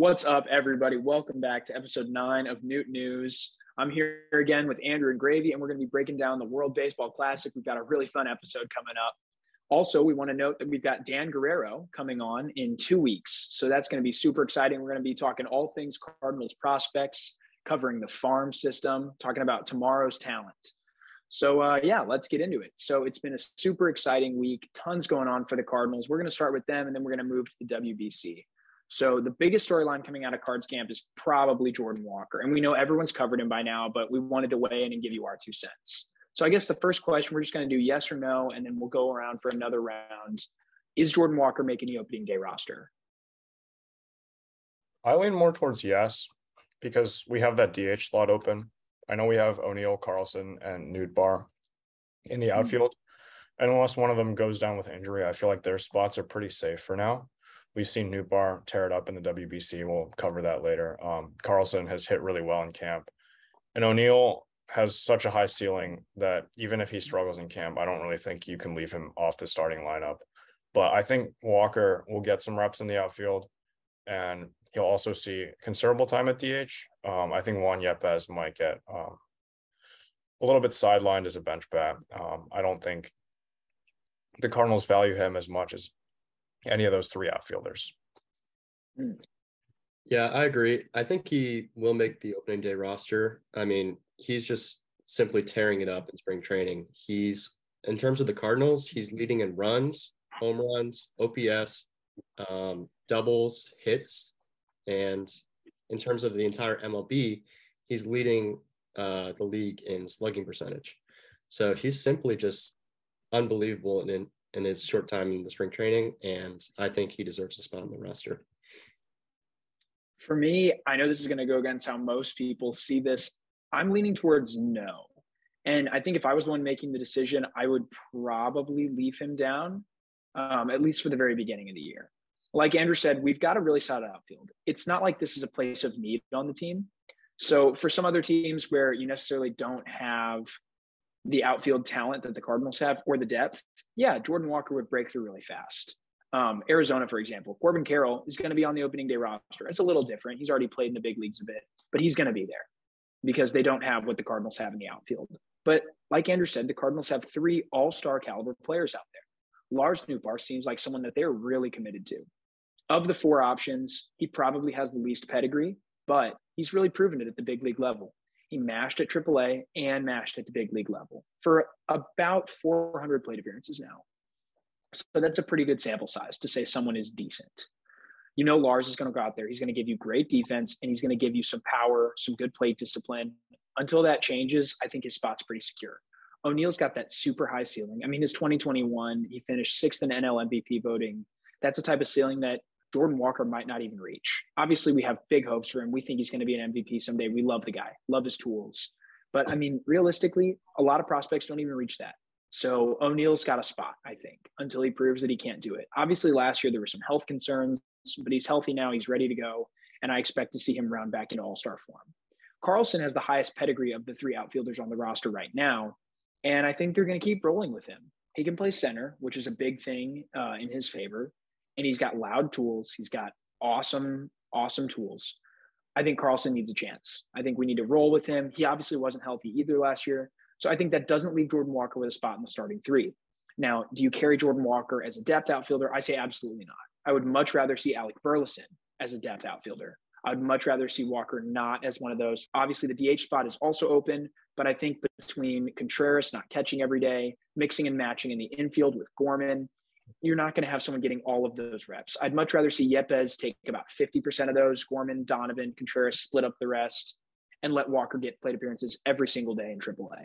What's up, everybody? Welcome back to episode nine of Noot News. I'm here again with Andrew and Gravy, and we're going to be breaking down the World Baseball Classic. We've got a really fun episode coming up. Also, we want to note that we've got Dan Guerrero coming on in two weeks. So that's going to be super exciting. We're going to be talking all things Cardinals prospects, covering the farm system, talking about tomorrow's talent. So, uh, yeah, let's get into it. So, it's been a super exciting week, tons going on for the Cardinals. We're going to start with them, and then we're going to move to the WBC. So the biggest storyline coming out of Cards Camp is probably Jordan Walker. And we know everyone's covered him by now, but we wanted to weigh in and give you our two cents. So I guess the first question, we're just going to do yes or no, and then we'll go around for another round. Is Jordan Walker making the opening day roster? I lean more towards yes, because we have that DH slot open. I know we have O'Neill, Carlson, and Nootbaar in the mm-hmm. outfield. And unless one of them goes down with injury, I feel like their spots are pretty safe for now. We've seen Nootbaar tear it up in the WBC. We'll cover that later. Um, Carlson has hit really well in camp, and O'Neill has such a high ceiling that even if he struggles in camp, I don't really think you can leave him off the starting lineup. But I think Walker will get some reps in the outfield, and he'll also see considerable time at DH. Um, I think Juan Yepez might get um, a little bit sidelined as a bench bat. Um, I don't think the Cardinals value him as much as any of those three outfielders. Yeah, I agree. I think he will make the opening day roster. I mean, he's just simply tearing it up in spring training. He's in terms of the Cardinals, he's leading in runs, home runs, OPS, um, doubles, hits, and in terms of the entire MLB, he's leading uh, the league in slugging percentage. So he's simply just unbelievable in in his short time in the spring training, and I think he deserves a spot on the roster. For me, I know this is going to go against how most people see this. I'm leaning towards no. And I think if I was the one making the decision, I would probably leave him down, um, at least for the very beginning of the year. Like Andrew said, we've got a really solid outfield. It's not like this is a place of need on the team. So for some other teams where you necessarily don't have the outfield talent that the Cardinals have or the depth, yeah, Jordan Walker would break through really fast. Um, Arizona, for example, Corbin Carroll is going to be on the opening day roster. It's a little different. He's already played in the big leagues a bit, but he's going to be there because they don't have what the Cardinals have in the outfield. But like Andrew said, the Cardinals have three all star caliber players out there. Lars Nootbaar seems like someone that they're really committed to. Of the four options, he probably has the least pedigree, but he's really proven it at the big league level. He mashed at AAA and mashed at the big league level for about 400 plate appearances now. So that's a pretty good sample size to say someone is decent. You know, Lars is going to go out there. He's going to give you great defense and he's going to give you some power, some good plate discipline. Until that changes, I think his spot's pretty secure. O'Neill's got that super high ceiling. I mean, his 2021, he finished sixth in NL MVP voting. That's a type of ceiling that Jordan Walker might not even reach. Obviously, we have big hopes for him. We think he's going to be an MVP someday. We love the guy, love his tools. But I mean, realistically, a lot of prospects don't even reach that. So O'Neill's got a spot, I think, until he proves that he can't do it. Obviously, last year there were some health concerns, but he's healthy now. He's ready to go. And I expect to see him round back into all star form. Carlson has the highest pedigree of the three outfielders on the roster right now. And I think they're going to keep rolling with him. He can play center, which is a big thing uh, in his favor and he's got loud tools. He's got awesome, awesome tools. I think Carlson needs a chance. I think we need to roll with him. He obviously wasn't healthy either last year. So I think that doesn't leave Jordan Walker with a spot in the starting three. Now, do you carry Jordan Walker as a depth outfielder? I say absolutely not. I would much rather see Alec Burleson as a depth outfielder. I'd much rather see Walker not as one of those. Obviously, the DH spot is also open, but I think between Contreras not catching every day, mixing and matching in the infield with Gorman, you're not going to have someone getting all of those reps. I'd much rather see Yepez take about 50% of those, Gorman, Donovan, Contreras split up the rest, and let Walker get plate appearances every single day in AAA.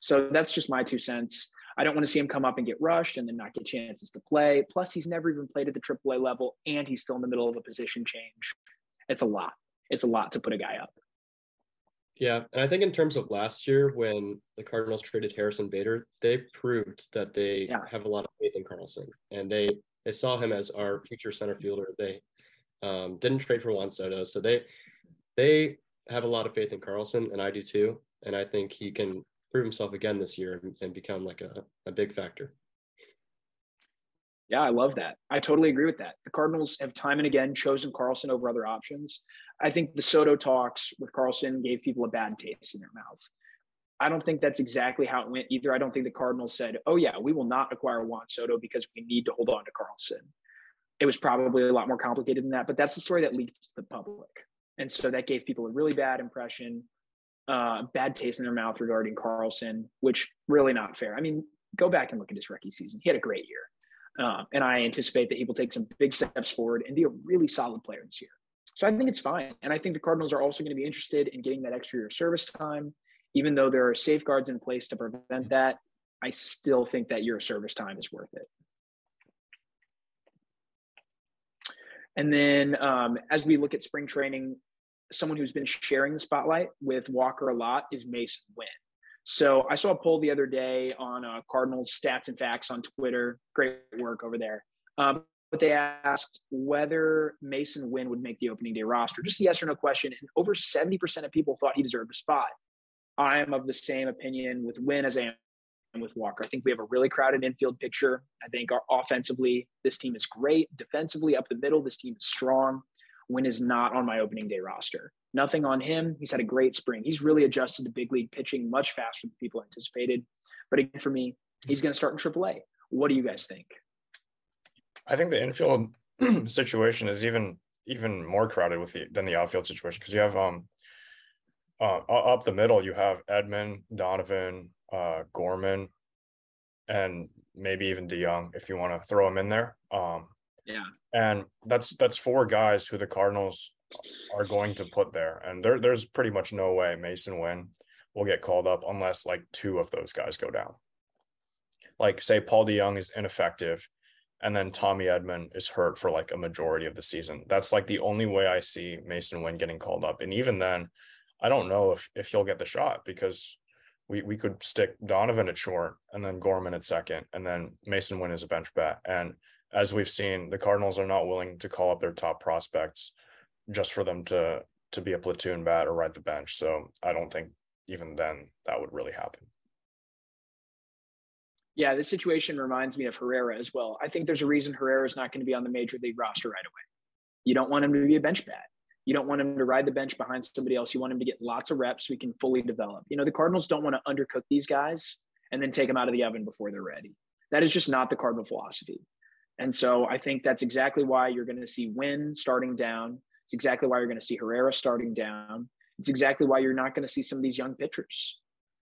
So that's just my two cents. I don't want to see him come up and get rushed and then not get chances to play. Plus, he's never even played at the AAA level, and he's still in the middle of a position change. It's a lot. It's a lot to put a guy up. Yeah, and I think in terms of last year when the Cardinals traded Harrison Bader, they proved that they yeah. have a lot of faith in Carlson, and they they saw him as our future center fielder. They um, didn't trade for Juan Soto, so they they have a lot of faith in Carlson, and I do too. And I think he can prove himself again this year and, and become like a, a big factor. Yeah, I love that. I totally agree with that. The Cardinals have time and again chosen Carlson over other options. I think the Soto talks with Carlson gave people a bad taste in their mouth. I don't think that's exactly how it went either. I don't think the Cardinals said, oh, yeah, we will not acquire Juan Soto because we need to hold on to Carlson. It was probably a lot more complicated than that, but that's the story that leaked to the public. And so that gave people a really bad impression, uh, bad taste in their mouth regarding Carlson, which really not fair. I mean, go back and look at his rookie season. He had a great year. Uh, and I anticipate that he will take some big steps forward and be a really solid player this year. So I think it's fine. And I think the Cardinals are also going to be interested in getting that extra year of service time. Even though there are safeguards in place to prevent that, I still think that year of service time is worth it. And then um, as we look at spring training, someone who's been sharing the spotlight with Walker a lot is Masyn Winn. So I saw a poll the other day on uh, Cardinals stats and facts on Twitter. Great work over there. Um, but they asked whether Masyn Winn would make the opening day roster. Just a yes or no question. And over 70% of people thought he deserved a spot. I am of the same opinion with Winn as I am with Walker. I think we have a really crowded infield picture. I think our offensively, this team is great. Defensively, up the middle, this team is strong. Winn is not on my opening day roster. Nothing on him. He's had a great spring. He's really adjusted to big league pitching much faster than people anticipated. But again, for me, he's going to start in AAA. What do you guys think? I think the infield situation is even even more crowded with the than the outfield situation because you have um uh, up the middle you have Edman, Donovan, uh, Gorman, and maybe even DeJong if you want to throw him in there. Um, yeah, and that's that's four guys who the Cardinals are going to put there, and there there's pretty much no way Masyn Winn will get called up unless like two of those guys go down. Like say Paul DeJong is ineffective and then Tommy Edman is hurt for like a majority of the season. That's like the only way I see Masyn Winn getting called up. And even then, I don't know if if he'll get the shot because we we could stick Donovan at short and then Gorman at second and then Masyn Winn is a bench bat. And as we've seen, the Cardinals are not willing to call up their top prospects just for them to to be a platoon bat or ride the bench. So I don't think even then that would really happen. Yeah, this situation reminds me of Herrera as well. I think there's a reason Herrera is not going to be on the major league roster right away. You don't want him to be a bench bat. You don't want him to ride the bench behind somebody else. You want him to get lots of reps so he can fully develop. You know, the Cardinals don't want to undercook these guys and then take them out of the oven before they're ready. That is just not the Cardinal philosophy. And so I think that's exactly why you're going to see Winn starting down. It's exactly why you're going to see Herrera starting down. It's exactly why you're not going to see some of these young pitchers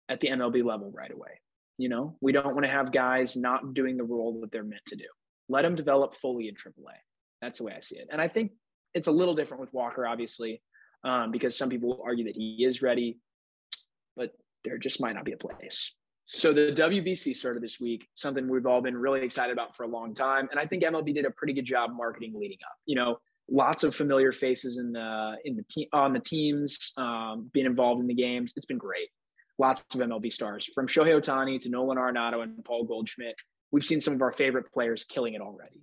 at the MLB level right away. You know, we don't want to have guys not doing the role that they're meant to do. Let them develop fully in AAA. That's the way I see it. And I think it's a little different with Walker, obviously, um, because some people argue that he is ready, but there just might not be a place. So the WBC started this week, something we've all been really excited about for a long time, and I think MLB did a pretty good job marketing leading up. You know, lots of familiar faces in the in the team on the teams, um, being involved in the games. It's been great lots of MLB stars from Shohei Ohtani to Nolan Arenado and Paul Goldschmidt. We've seen some of our favorite players killing it already.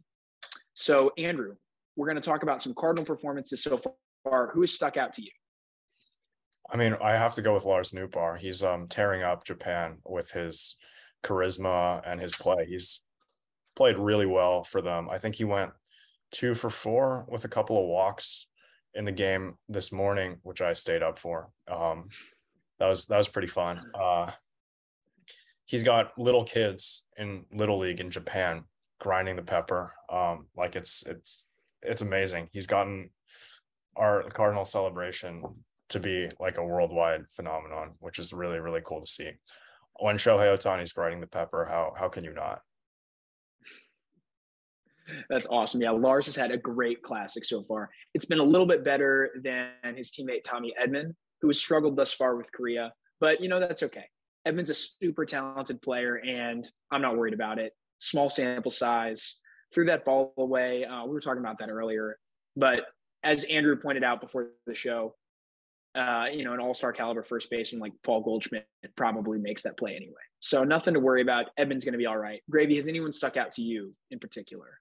So, Andrew, we're going to talk about some Cardinal performances so far. Who has stuck out to you? I mean, I have to go with Lars Nootbaar. He's um, tearing up Japan with his charisma and his play. He's played really well for them. I think he went two for four with a couple of walks in the game this morning, which I stayed up for. Um, that was that was pretty fun. Uh, he's got little kids in little league in Japan grinding the pepper. Um, like it's it's it's amazing. He's gotten our Cardinal celebration to be like a worldwide phenomenon, which is really really cool to see. When Shohei Ohtani's grinding the pepper, how how can you not? That's awesome. Yeah, Lars has had a great classic so far. It's been a little bit better than his teammate Tommy Edman, who has struggled thus far with Korea. But you know that's okay. Edman's a super talented player, and I'm not worried about it. Small sample size, threw that ball away. Uh, we were talking about that earlier, but as Andrew pointed out before the show, uh, you know, an all-star caliber first baseman like Paul Goldschmidt probably makes that play anyway. So nothing to worry about. Edman's going to be all right. Gravy, has anyone stuck out to you in particular?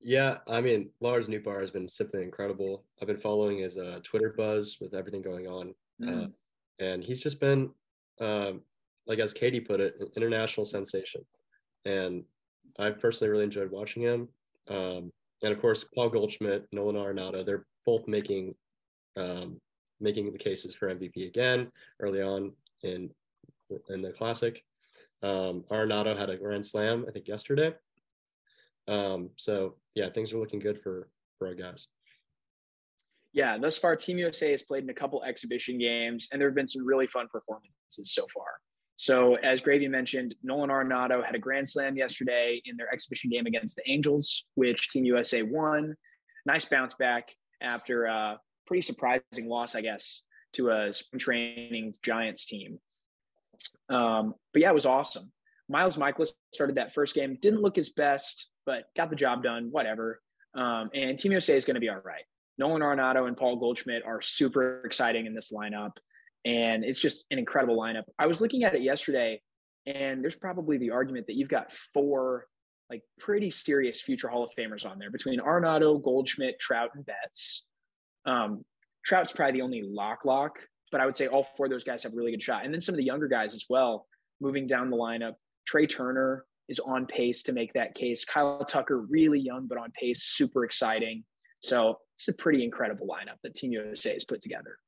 Yeah, I mean, Lars Nootbaar has been simply incredible. I've been following his uh, Twitter buzz with everything going on, uh, mm. uh, and he's just been, um, like as Katie put it, an international sensation. And I've personally really enjoyed watching him. Um, and of course, Paul Goldschmidt, Nolan Arenado, they're both making um, making the cases for MVP again early on in in the classic. Um, Arenado had a grand slam, I think, yesterday. Um, so yeah, things are looking good for for our guys. Yeah, thus far, Team USA has played in a couple exhibition games, and there have been some really fun performances so far. So, as Gravy mentioned, Nolan Arenado had a grand slam yesterday in their exhibition game against the Angels, which Team USA won. Nice bounce back after a pretty surprising loss, I guess, to a spring training Giants team. Um, but yeah, it was awesome. Miles Mikolas started that first game, didn't look his best, but got the job done, whatever. Um, and Team USA is going to be all right. Nolan Arenado and Paul Goldschmidt are super exciting in this lineup. And it's just an incredible lineup. I was looking at it yesterday, and there's probably the argument that you've got four like pretty serious future Hall of Famers on there between Arenado, Goldschmidt, Trout, and Betts. Um, Trout's probably the only lock lock, but I would say all four of those guys have really good shot. And then some of the younger guys as well, moving down the lineup. Trey Turner is on pace to make that case. Kyle Tucker, really young, but on pace, super exciting. So it's a pretty incredible lineup that Team USA has put together.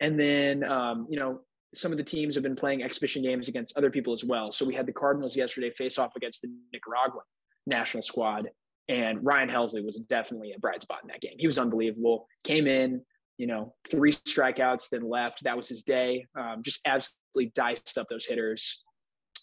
And then, um, you know, some of the teams have been playing exhibition games against other people as well. So we had the Cardinals yesterday face off against the Nicaraguan national squad. And Ryan Helsley was definitely a bright spot in that game. He was unbelievable. Came in, you know, three strikeouts, then left. That was his day. Um, just absolutely diced up those hitters.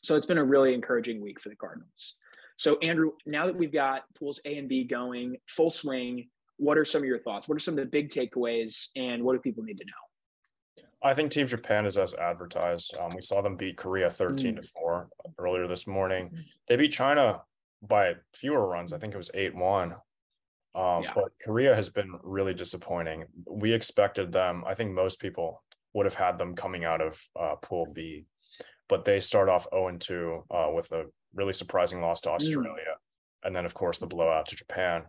So it's been a really encouraging week for the Cardinals. So, Andrew, now that we've got pools A and B going full swing, what are some of your thoughts? What are some of the big takeaways, and what do people need to know? I think Team Japan is as advertised. Um, we saw them beat Korea 13 mm. to 4 earlier this morning. Mm. They beat China by fewer runs. I think it was 8 1. Um, yeah. But Korea has been really disappointing. We expected them, I think most people would have had them coming out of uh, Pool B, but they start off 0 2 uh, with a really surprising loss to mm. Australia. Mm. And then, of course, the blowout to Japan.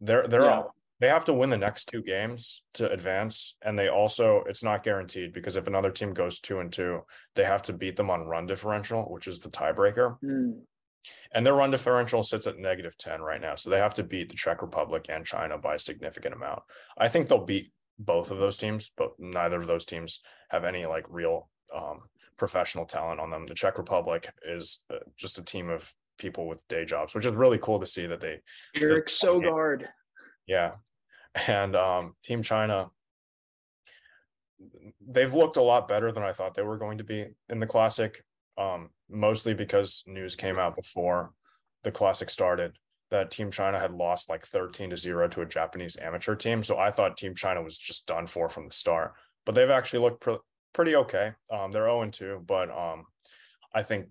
They're, they're yeah they have to win the next two games to advance and they also it's not guaranteed because if another team goes two and two they have to beat them on run differential which is the tiebreaker mm. And their run differential sits at negative 10 right now so they have to beat the czech republic and china by a significant amount. I think they'll beat both of those teams but neither of those teams have any like real um, professional talent on them. The czech republic is uh, just a team of people with day jobs which is really cool to see that they erik sogard. Yeah. And um, Team China, they've looked a lot better than I thought they were going to be in the Classic, um, mostly because news came out before the Classic started that Team China had lost like 13 to 0 to a Japanese amateur team. So I thought Team China was just done for from the start, but they've actually looked pr- pretty okay. Um, they're 0 2, but um, I think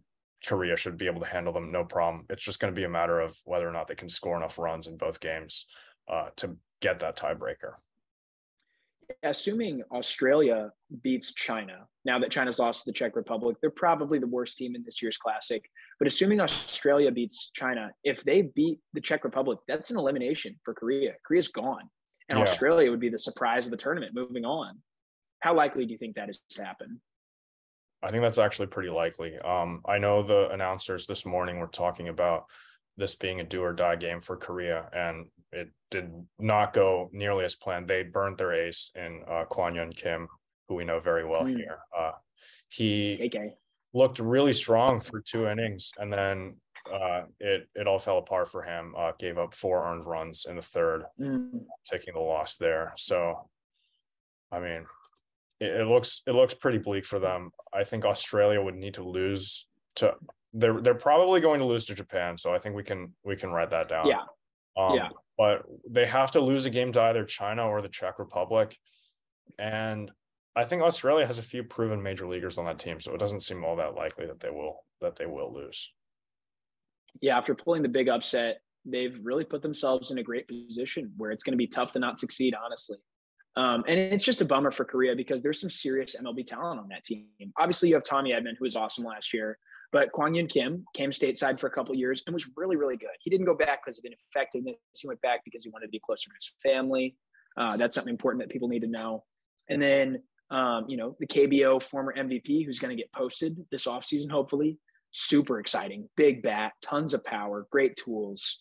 Korea should be able to handle them no problem. It's just going to be a matter of whether or not they can score enough runs in both games uh, to get that tiebreaker. Assuming Australia beats China, now that China's lost to the Czech Republic, they're probably the worst team in this year's Classic. But assuming Australia beats China, if they beat the Czech Republic, that's an elimination for Korea. Korea's gone. And yeah. Australia would be the surprise of the tournament moving on. How likely do you think that is to happen? I think that's actually pretty likely. Um, I know the announcers this morning were talking about this being a do or die game for Korea, and it did not go nearly as planned. They burned their ace in uh, Kwang Hyun Kim, who we know very well mm. here. Uh, he okay. looked really strong through two innings, and then uh, it it all fell apart for him. Uh, gave up four earned runs in the third, mm. taking the loss there. So, I mean, it, it looks it looks pretty bleak for them. I think Australia would need to lose to. They're they're probably going to lose to Japan, so I think we can we can write that down. Yeah. Um, yeah but they have to lose a game to either China or the Czech Republic. And I think Australia has a few proven major leaguers on that team, so it doesn't seem all that likely that they will that they will lose. Yeah, after pulling the big upset, they've really put themselves in a great position where it's going to be tough to not succeed, honestly. Um, and it's just a bummer for Korea because there's some serious MLB talent on that team. Obviously, you have Tommy Edman, who was awesome last year. But Kwang Hyun Kim came stateside for a couple years and was really, really good. He didn't go back because of ineffectiveness. He went back because he wanted to be closer to his family. Uh, that's something important that people need to know. And then, um, you know, the KBO former MVP who's going to get posted this offseason, hopefully, super exciting. Big bat, tons of power, great tools.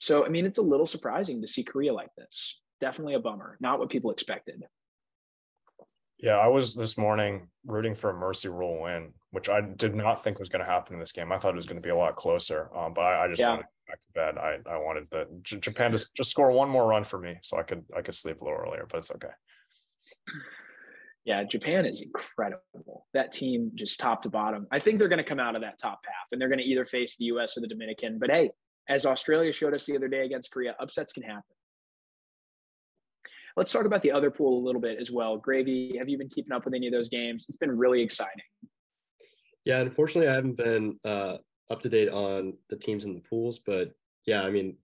So, I mean, it's a little surprising to see Korea like this. Definitely a bummer. Not what people expected. Yeah, I was this morning rooting for a mercy rule win, which I did not think was going to happen in this game. I thought it was going to be a lot closer, um, but I, I just yeah. wanted to go back to bed. I, I wanted the J- Japan to just score one more run for me, so I could I could sleep a little earlier. But it's okay. Yeah, Japan is incredible. That team just top to bottom. I think they're going to come out of that top half, and they're going to either face the U.S. or the Dominican. But hey, as Australia showed us the other day against Korea, upsets can happen. Let's talk about the other pool a little bit as well. Gravy, have you been keeping up with any of those games? It's been really exciting. Yeah, unfortunately, I haven't been uh, up to date on the teams in the pools, but yeah, I mean,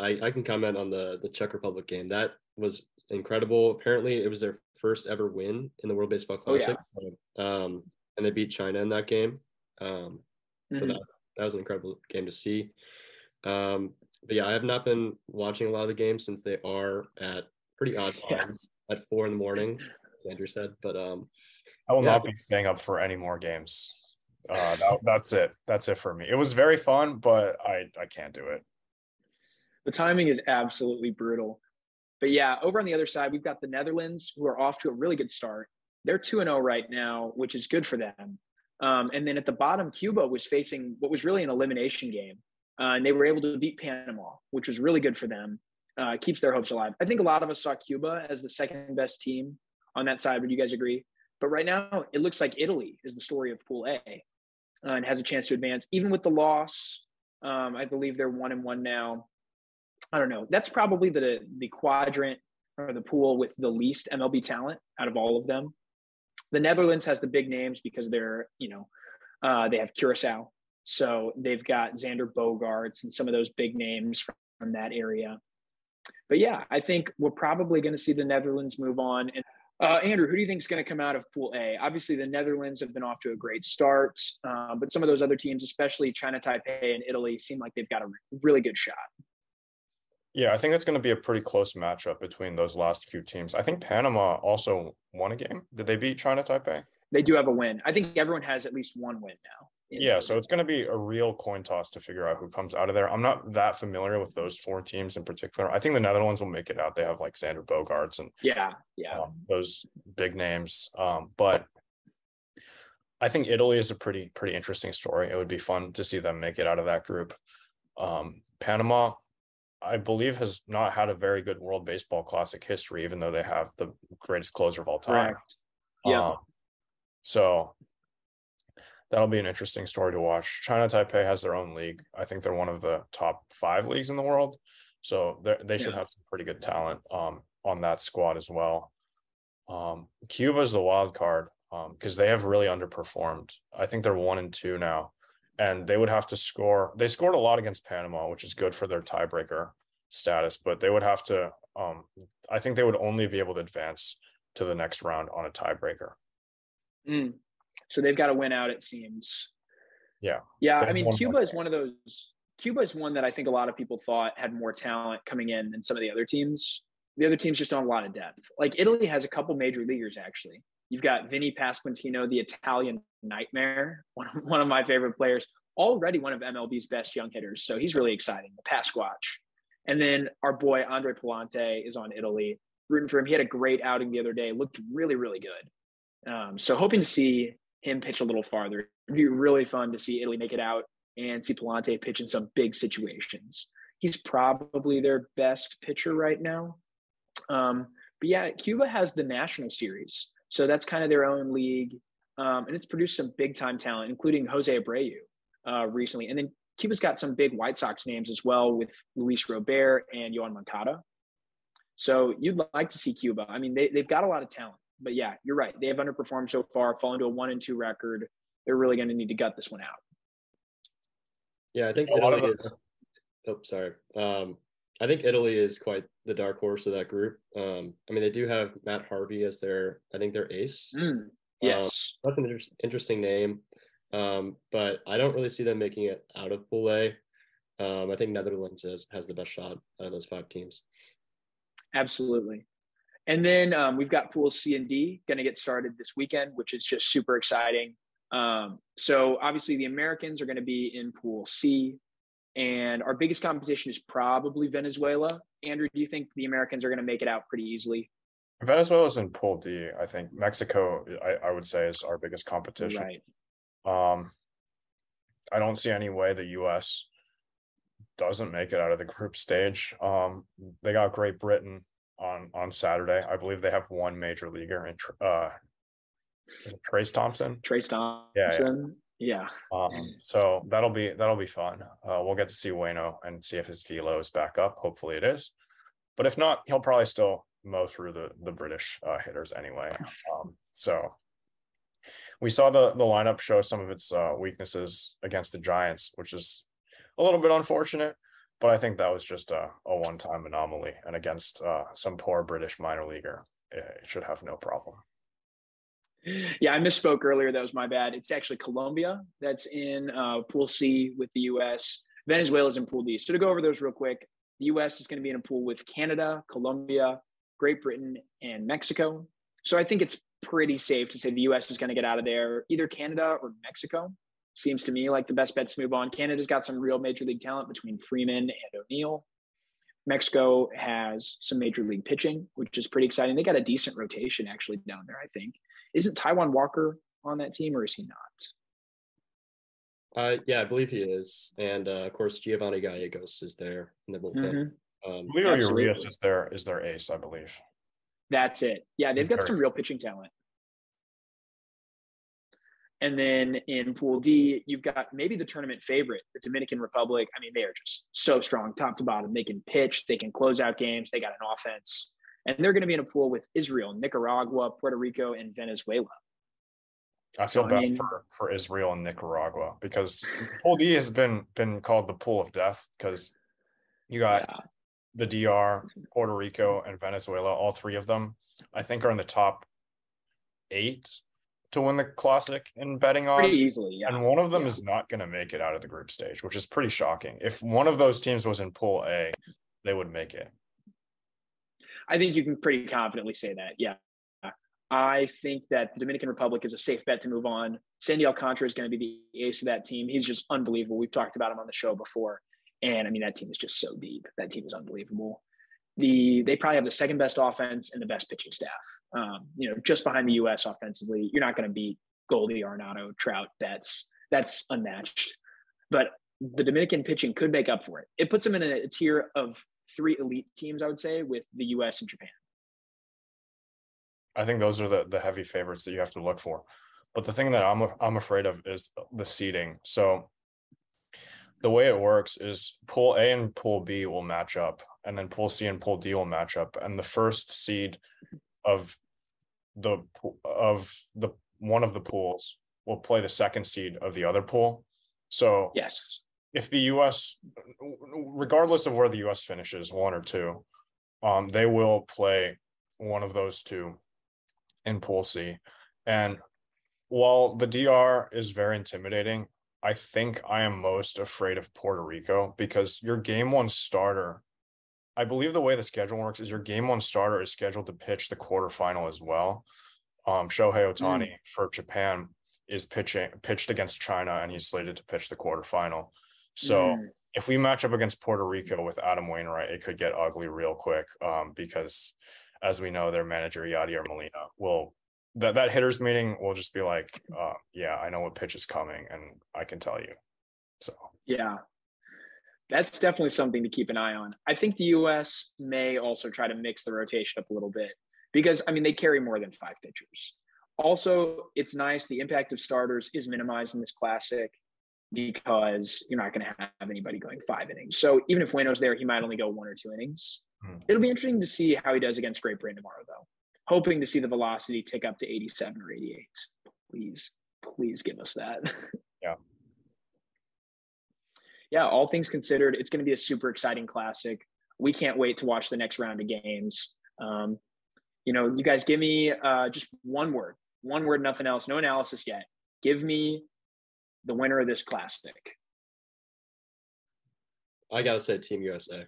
I, I can comment on the the Czech Republic game. That was incredible. Apparently, it was their first ever win in the World Baseball Classic. Oh, yeah. um, and they beat China in that game. Um, so mm-hmm. that that was an incredible game to see. Um, but yeah, I have not been watching a lot of the games since they are at pretty odd times yeah. at four in the morning, as Andrew said. But um, I will yeah. not be staying up for any more games. Uh, that, that's it. That's it for me. It was very fun, but I I can't do it. The timing is absolutely brutal. But yeah, over on the other side, we've got the Netherlands who are off to a really good start. They're 2 0 right now, which is good for them. Um, and then at the bottom, Cuba was facing what was really an elimination game. Uh, and they were able to beat Panama, which was really good for them uh, keeps their hopes alive. I think a lot of us saw Cuba as the second best team on that side. Would you guys agree? But right now, it looks like Italy is the story of Pool A uh, and has a chance to advance, even with the loss. Um, I believe they're one and one now. I don't know. That's probably the the quadrant or the pool with the least MLB talent out of all of them. The Netherlands has the big names because they're you know uh, they have Curacao, so they've got Xander Bogaerts and some of those big names from, from that area but yeah, I think we're probably going to see the Netherlands move on. And uh, Andrew, who do you think is going to come out of Pool A? Obviously, the Netherlands have been off to a great start, uh, but some of those other teams, especially China Taipei and Italy, seem like they've got a really good shot. Yeah, I think it's going to be a pretty close matchup between those last few teams. I think Panama also won a game. Did they beat China Taipei? They do have a win. I think everyone has at least one win now. Yeah, so it's going to be a real coin toss to figure out who comes out of there. I'm not that familiar with those four teams in particular. I think the Netherlands will make it out. They have like Xander Bogaerts and yeah, yeah, um, those big names. Um, but I think Italy is a pretty pretty interesting story. It would be fun to see them make it out of that group. Um, Panama, I believe, has not had a very good World Baseball Classic history, even though they have the greatest closer of all time. Yeah. Um, so that'll be an interesting story to watch. China Taipei has their own league. I think they're one of the top five leagues in the world, so they should yeah. have some pretty good talent um, on that squad as well. Um, Cuba is the wild card because um, they have really underperformed. I think they're one and two now, and they would have to score. They scored a lot against Panama, which is good for their tiebreaker status, but they would have to. Um, I think they would only be able to advance to the next round on a tiebreaker. Mm. So they've got to win out, it seems. Yeah. Yeah. I mean, Cuba is one of those. Cuba is one that I think a lot of people thought had more talent coming in than some of the other teams. The other teams just don't have a lot of depth. Like Italy has a couple major leaguers, actually. You've got Vinny Pasquantino, the Italian nightmare, one of, one of my favorite players, already one of MLB's best young hitters. So he's really exciting, the Pasquatch. And then our boy Andre Pallante is on Italy. Rooting for him. He had a great outing the other day, looked really, really good. Um, so hoping to see him pitch a little farther. It'd be really fun to see Italy make it out and see Pallante pitch in some big situations. He's probably their best pitcher right now. Um, but yeah, Cuba has the national series. So that's kind of their own league. Um, and it's produced some big time talent, including Jose Abreu uh, recently. And then Cuba's got some big White Sox names as well with Luis Robert and Yoan Moncada. So you'd like to see Cuba. I mean, they, they've got a lot of talent but yeah, you're right. They have underperformed so far, fallen to a one and two record. They're really going to need to gut this one out. Yeah, I think a Italy is. Oh, sorry. Um, I think Italy is quite the dark horse of that group. Um, I mean, they do have Matt Harvey as their, I think their ace. Mm, yes, um, that's an inter- interesting name, um, but I don't really see them making it out of Pool A. Um, I think Netherlands has, has the best shot out of those five teams. Absolutely. And then um, we've got pools C and D going to get started this weekend, which is just super exciting. Um, so obviously the Americans are going to be in Pool C, and our biggest competition is probably Venezuela. Andrew, do you think the Americans are going to make it out pretty easily? Venezuela's in Pool D. I think Mexico, I, I would say, is our biggest competition. Right. Um, I don't see any way the U.S. doesn't make it out of the group stage. Um, they got Great Britain on on Saturday. I believe they have one major leaguer in uh, Trayce Thompson. Trayce Thompson. Yeah. yeah. Um, so that'll be that'll be fun. Uh, we'll get to see Wayno and see if his velo is back up. Hopefully it is. But if not, he'll probably still mow through the the British uh, hitters anyway. Um, so we saw the the lineup show some of its uh, weaknesses against the Giants, which is a little bit unfortunate. But I think that was just a, a one time anomaly, and against uh, some poor British minor leaguer, it should have no problem. Yeah, I misspoke earlier. That was my bad. It's actually Colombia that's in uh, Pool C with the U.S. Venezuela's in Pool D. So to go over those real quick, the U.S. is going to be in a pool with Canada, Colombia, Great Britain, and Mexico. So I think it's pretty safe to say the US is going to get out of there, either Canada or Mexico. Seems to me like the best bets to move on. Canada's got some real major league talent between Freeman and O'Neill. Mexico has some major league pitching, which is pretty exciting. They got a decent rotation actually down there, I think. Isn't Taijuan Walker on that team or is he not? Uh, yeah, I believe he is. And uh, of course, Giovanni Gallegos is there in the bullpen. Mm-hmm. Um, Julio Urias is their is their ace, I believe. That's it. Yeah, they've got some real pitching talent. And then in Pool D, you've got maybe the tournament favorite, the Dominican Republic. I mean, they are just so strong, top to bottom. They can pitch, they can close out games, they got an offense. And they're going to be in a pool with Israel, Nicaragua, Puerto Rico, and Venezuela. I feel bad I mean, for, for Israel and Nicaragua because Pool D has been been called the pool of death because you got yeah the DR, Puerto Rico, and Venezuela, all three of them, I think are in the top eight to win the classic in betting odds. Pretty easily, yeah. And one of them yeah. is not going to make it out of the group stage, which is pretty shocking. If one of those teams was in Pool A, they would make it. I think you can pretty confidently say that. Yeah. I think that the Dominican Republic is a safe bet to move on. Sandy Alcantara is going to be the ace of that team. He's just unbelievable. We've talked about him on the show before. And I mean, that team is just so deep. That team is unbelievable. The they probably have the second best offense and the best pitching staff. Um, you know, just behind the U.S. offensively, you're not going to beat Goldie, Arenado, Trout. That's that's unmatched. But the Dominican pitching could make up for it. It puts them in a, a tier of three elite teams, I would say, with the U.S. and Japan. I think those are the the heavy favorites that you have to look for. But the thing that I'm I'm afraid of is the seeding. So the way it works is pool A and pool B will match up, and then pool C and pool D will match up, and the first seed of the of the one of the pools will play the second seed of the other pool. So yes, if the U.S. regardless of where the U.S. finishes, one or two, um, they will play one of those two in pool C, and while the DR is very intimidating, I think I am most afraid of Puerto Rico because your game one starter, I believe the way the schedule works is your game one starter is scheduled to pitch the quarterfinal as well. Um, Shohei Ohtani mm. for Japan is pitching pitched against China and he's slated to pitch the quarterfinal. So mm. if we match up against Puerto Rico with Adam Wainwright, it could get ugly real quick um, because as we know, their manager Yadier Molina will that that hitters meeting will just be like, uh, yeah, I know what pitch is coming, and I can tell you. So yeah, that's definitely something to keep an eye on. I think the U.S. may also try to mix the rotation up a little bit because I mean they carry more than five pitchers. Also, it's nice the impact of starters is minimized in this classic because you're not going to have anybody going five innings. So even if Wayno's there, he might only go one or two innings. Hmm. It'll be interesting to see how he does against Great Britain tomorrow, though hoping to see the velocity tick up to 87 or 88. Please, please give us that. Yeah. yeah, all things considered, it's going to be a super exciting classic. We can't wait to watch the next round of games. Um, you know, you guys give me uh, just one word, one word, nothing else, no analysis yet. Give me the winner of this classic. I got to say Team USA.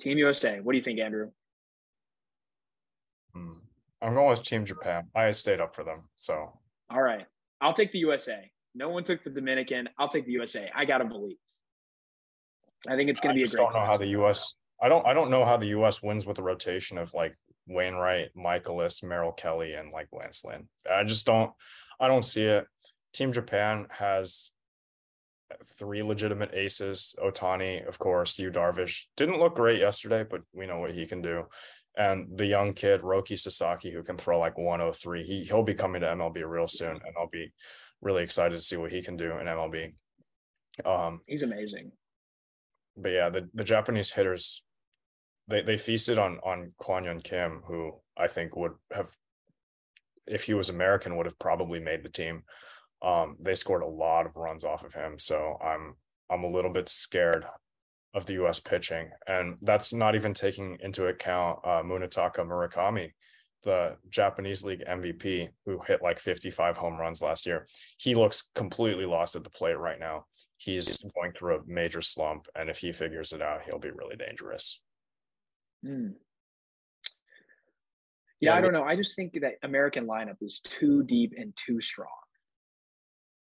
Team USA. What do you think, Andrew? Hmm. I'm going with Team Japan. I stayed up for them. So all right. I'll take the USA. No one took the Dominican. I'll take the USA. I gotta believe. I think it's going to be a great. I don't know how the U.S. I don't. I don't know how the U.S. wins with a rotation of like Wainwright, Mikolas, Merrill Kelly, and like Lance Lynn. I just don't. I don't see it. Team Japan has three legitimate aces. Ohtani, of course, Yu Darvish didn't look great yesterday, but we know what he can do. And the young kid Roki Sasaki, who can throw like 103, he he'll be coming to MLB real soon, and I'll be really excited to see what he can do in MLB. Um, he's amazing. But yeah, the, the Japanese hitters, they they feasted on on Kwang Hyun Kim, who I think would have, if he was American, would have probably made the team. Um, they scored a lot of runs off of him, so I'm I'm a little bit scared of the U.S. pitching, and that's not even taking into account uh, Munetaka Murakami, the Japanese League MVP, who hit like 55 home runs last year. He looks completely lost at the plate right now. He's going through a major slump, and if he figures it out, he'll be really dangerous. Mm. Yeah, I don't know. I just think that American lineup is too deep and too strong.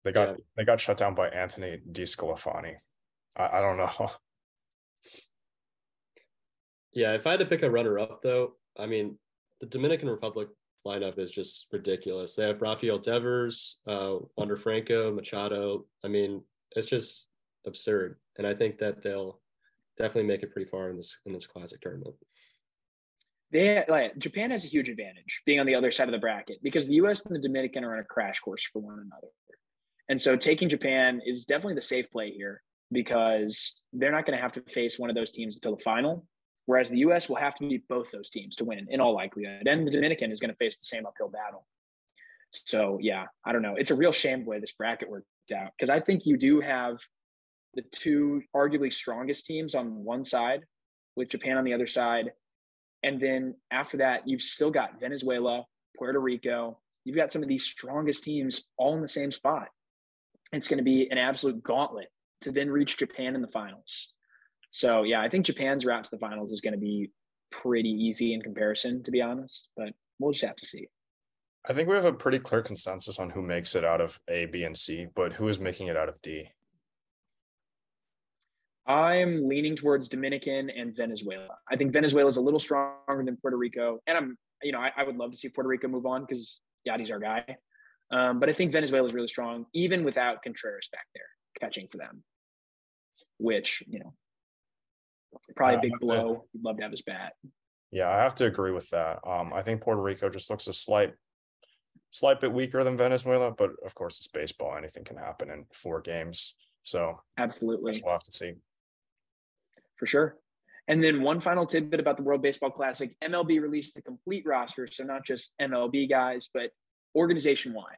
They got yeah. they got shut down by Anthony DeSclafani. I, I don't know. Yeah, if I had to pick a runner up though, I mean the Dominican Republic lineup is just ridiculous. They have Rafael Devers, uh, Wander Franco, Machado. I mean, it's just absurd. And I think that they'll definitely make it pretty far in this in this classic tournament. They like Japan has a huge advantage being on the other side of the bracket because the US and the Dominican are on a crash course for one another. And so taking Japan is definitely the safe play here because they're not going to have to face one of those teams until the final. Whereas the US will have to beat both those teams to win in all likelihood. And the Dominican is going to face the same uphill battle. So, yeah, I don't know. It's a real shame the way this bracket worked out because I think you do have the two arguably strongest teams on one side with Japan on the other side. And then after that, you've still got Venezuela, Puerto Rico. You've got some of these strongest teams all in the same spot. It's going to be an absolute gauntlet to then reach Japan in the finals. So yeah, I think Japan's route to the finals is going to be pretty easy in comparison, to be honest. But we'll just have to see. I think we have a pretty clear consensus on who makes it out of A, B, and C, but who is making it out of D? I'm leaning towards Dominican and Venezuela. I think Venezuela is a little stronger than Puerto Rico, and I'm, you know, I, I would love to see Puerto Rico move on because Yadi's our guy. Um, but I think Venezuela is really strong, even without Contreras back there catching for them, which you know, probably a big blow. To, He'd love to have his bat. Yeah, I have to agree with that. Um, I think Puerto Rico just looks a slight, slight bit weaker than Venezuela, but of course it's baseball; anything can happen in four games. So absolutely, we'll have to see for sure. And then one final tidbit about the World Baseball Classic: MLB released a complete roster, so not just MLB guys, but organization wide,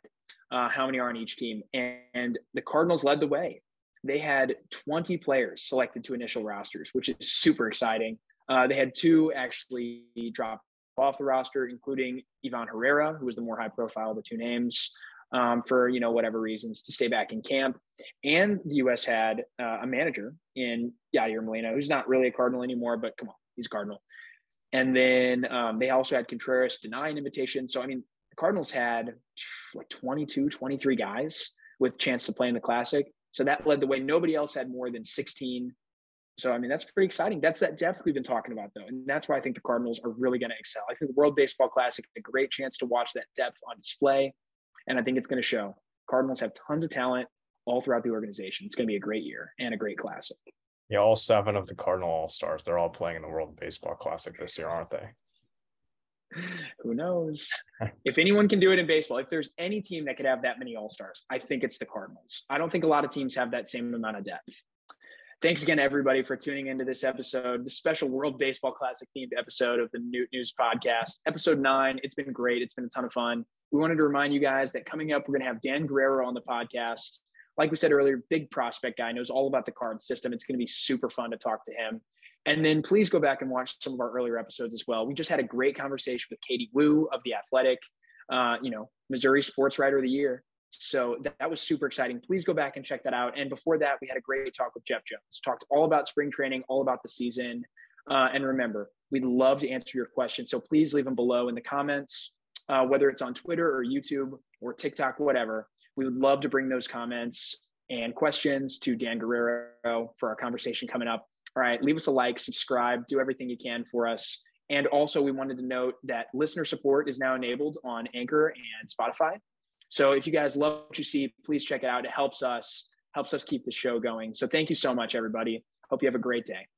uh, how many are on each team. And the Cardinals led the way. They had 20 players selected to initial rosters, which is super exciting. Uh, they had two actually drop off the roster, including Ivan Herrera, who was the more high profile of the two names. Um, for you know whatever reasons to stay back in camp. And the U.S. had uh, a manager in Yadier Molina, who's not really a Cardinal anymore, but come on, he's a Cardinal. And then um, they also had Contreras deny an invitation. So I mean, the Cardinals had like 22, 23 guys with chance to play in the classic. So that led the way. Nobody else had more than 16. So I mean, that's pretty exciting. That's that depth we've been talking about, though, and that's why I think the Cardinals are really going to excel. I think the World Baseball Classic is a great chance to watch that depth on display, and I think it's going to show. Cardinals have tons of talent all throughout the organization. It's going to be a great year and a great classic. Yeah, all seven of the Cardinal All Stars, they're all playing in the World Baseball Classic this year, aren't they? Who knows? if anyone can do it in baseball, if there's any team that could have that many All Stars, I think it's the Cardinals. I don't think a lot of teams have that same amount of depth. Thanks again, everybody, for tuning into this episode, the special World Baseball Classic themed episode of the Noot News podcast, episode nine. It's been great. It's been a ton of fun. We wanted to remind you guys that coming up, we're going to have Dan Guerrero on the podcast. Like we said earlier, big prospect guy, knows all about the card system. It's going to be super fun to talk to him. And then please go back and watch some of our earlier episodes as well. We just had a great conversation with Katie Woo of The Athletic, uh, you know, Missouri Sports Writer of the Year. So that, that, was super exciting. Please go back and check that out. And before that, we had a great talk with Jeff Jones, talked all about spring training, all about the season. Uh, and remember, we'd love to answer your questions. So please leave them below in the comments, uh, whether it's on Twitter or YouTube or TikTok, whatever. We would love to bring those comments and questions to Dan Guerrero for our conversation coming up. All right, leave us a like, subscribe, do everything you can for us. And also, we wanted to note that listener support is now enabled on Anchor and Spotify. So if you guys love what you see, please check it out. It helps us helps us keep the show going. So thank you so much, everybody. Hope you have a great day.